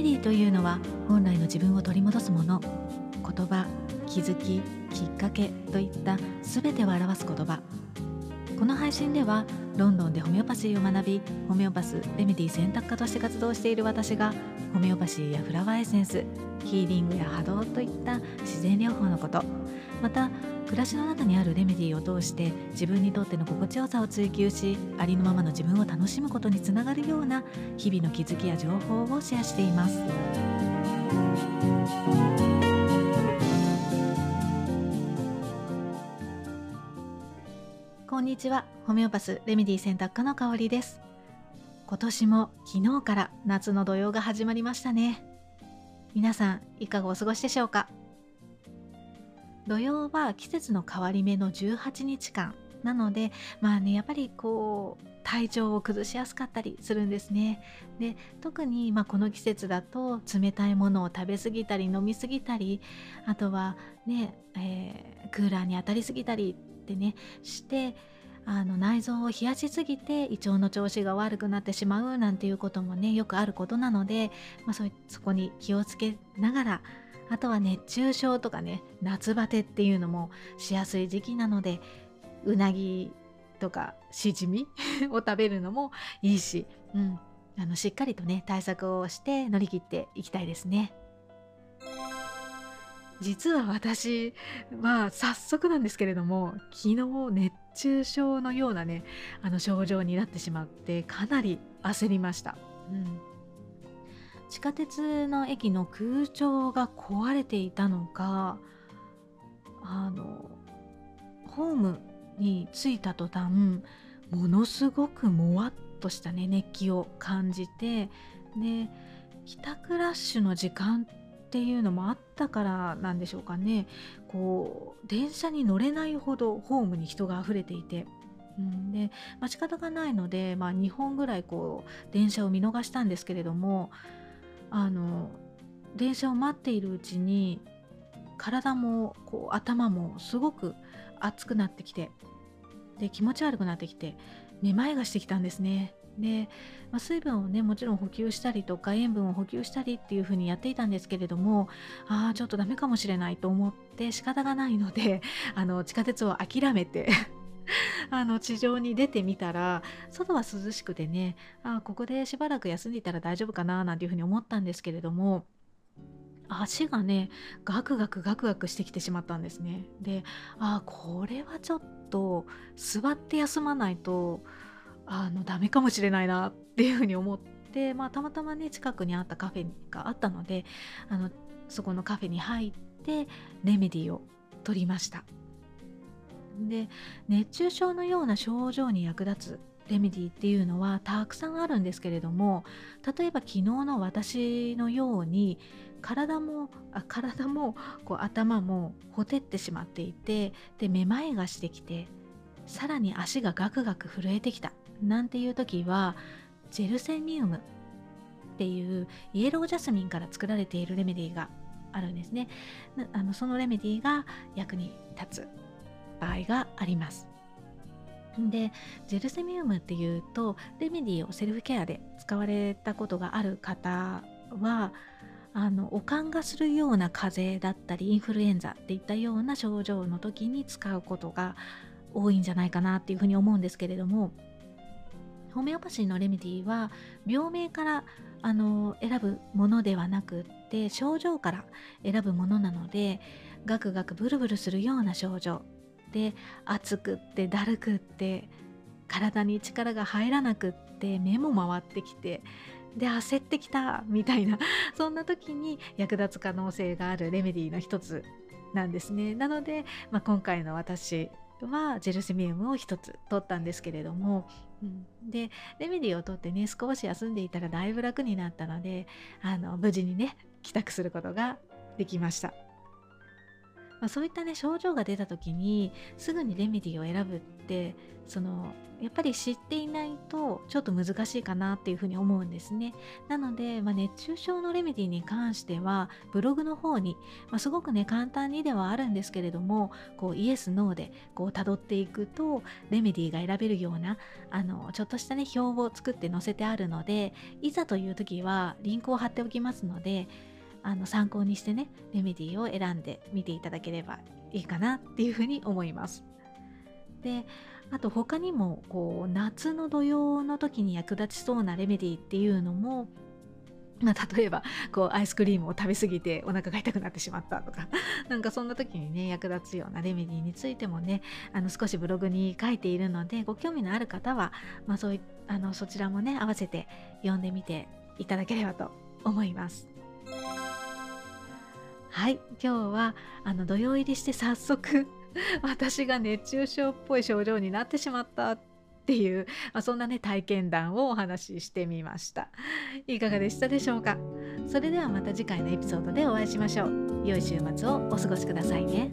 メリーというのは本来の自分を取り戻すもの。言葉気づききっかけといった全てを表す言葉。この配信ではロンドンでホメオパシーを学びホメオパスレメディ選択科として活動している私がホメオパシーやフラワーエッセンスヒーリングや波動といった自然療法のこと。また暮らしの中にあるレメディーを通して自分にとっての心地よさを追求しありのままの自分を楽しむことにつながるような日々の気づきや情報をシェアしています。こんにちは。ホメオパスレメディ選択科の香りです。今年も昨日から夏の土曜が始まりましたね。皆さんいかがお過ごしでしょうか？土曜は季節の変わり目の18日間。なのでまあねやっぱりこう体調を崩しやすかったりするんですね。で特にまあこの季節だと冷たいものを食べ過ぎたり飲み過ぎたりあとはね、えー、クーラーに当たりすぎたりってねしてあの内臓を冷やしすぎて胃腸の調子が悪くなってしまうなんていうこともねよくあることなので、まあ、そそこに気をつけながらあとは熱中症とかね夏バテっていうのもしやすい時期なのでうなぎとかしじみ を食べるのもいいし、うん、あのしっかりとね対策をして乗り切っていきたいですね。実は私まあ早速なんですけれども昨日熱中症のようなねあの症状になってしまってかなり焦りました。うん地下鉄の駅の空調が壊れていたのかあのホームに着いた途端ものすごくもわっとしたね熱気を感じてで帰宅ラッシュの時間っていうのもあったからなんでしょうかねこう電車に乗れないほどホームに人が溢れていて。うん、で、まあ、仕方がないので、まあ、2本ぐらいこう電車を見逃したんですけれどもあの電車を待っているうちに体もこう頭もすごく熱くなってきてで気持ち悪くなってきてめまいがしてきたんですね。で、まあ、水分をねもちろん補給したりとか塩分を補給したりっていう風にやっていたんですけれどもああちょっとダメかもしれないと思って仕方がないのであの地下鉄を諦めて あの地上に出てみたら外は涼しくてねあここでしばらく休んでいたら大丈夫かななんていうふうに思ったんですけれども足がねガクガクガクガクしてきてしまったんですね。であこれはちょっと座って休まないとあのダメかもしれないなっていうふうに思って、まあ、たまたまね近くにあったカフェがあったのであのそこのカフェに入ってレメディを取りました。で熱中症のような症状に役立つレメディっていうのはたくさんあるんですけれども例えば昨日の私のように体もあ体もこう頭もほてってしまっていてでめまいがしてきてさらに足がガクガク震えてきたなんていう時はジェルセミウムっていうイエロージャスミンから作られているレメディがあるんですね。あのそのレメディが役に立つ。場合があります。でジェルセミウムっていうとレメディーをセルフケアで使われたことがある方はあのおかんがするような風邪だったりインフルエンザっていったような症状の時に使うことが多いんじゃないかなっていうふうに思うんですけれどもホメオパシーのレメディーは病名からあの選ぶものではなくって症状から選ぶものなのでガクガクブルブルするような症状で暑くってだるくって体に力が入らなくって目も回ってきてで焦ってきたみたいな そんな時に役立つ可能性があるレメディーの一つなんですねなので、まあ、今回の私はジェルセミウムを一つ取ったんですけれども、うん、でレメディーを取ってね少し休んでいたらだいぶ楽になったのであの無事にね帰宅することができました。まあ、そういったね症状が出た時にすぐにレメディを選ぶってそのやっぱり知っていないとちょっと難しいかなっていうふうに思うんですね。なので、まあ、熱中症のレメディに関してはブログの方に、まあ、すごくね簡単にではあるんですけれどもこうイエス・ノーでこう辿っていくとレメディが選べるようなあのちょっとしたね表を作って載せてあるのでいざという時はリンクを貼っておきますのであの参考にしてねレメディーを選んでみていただければいいかなっていうふうに思います。であと他にもこう夏の土曜の時に役立ちそうなレメディーっていうのもまあ、例えばこうアイスクリームを食べ過ぎてお腹が痛くなってしまったとか なんかそんな時にね役立つようなレメディーについてもねあの少しブログに書いているのでご興味のある方は、まあ、そういあのそちらもね合わせて読んでみていただければと思います。はい今日はあの土曜入りして早速 私が熱中症っぽい症状になってしまったっていう、まあ、そんなね体験談をお話ししてみました。いかがでしたでしょうか？それではまた次回のエピソードでお会いしましょう。良い週末をお過ごしくださいね。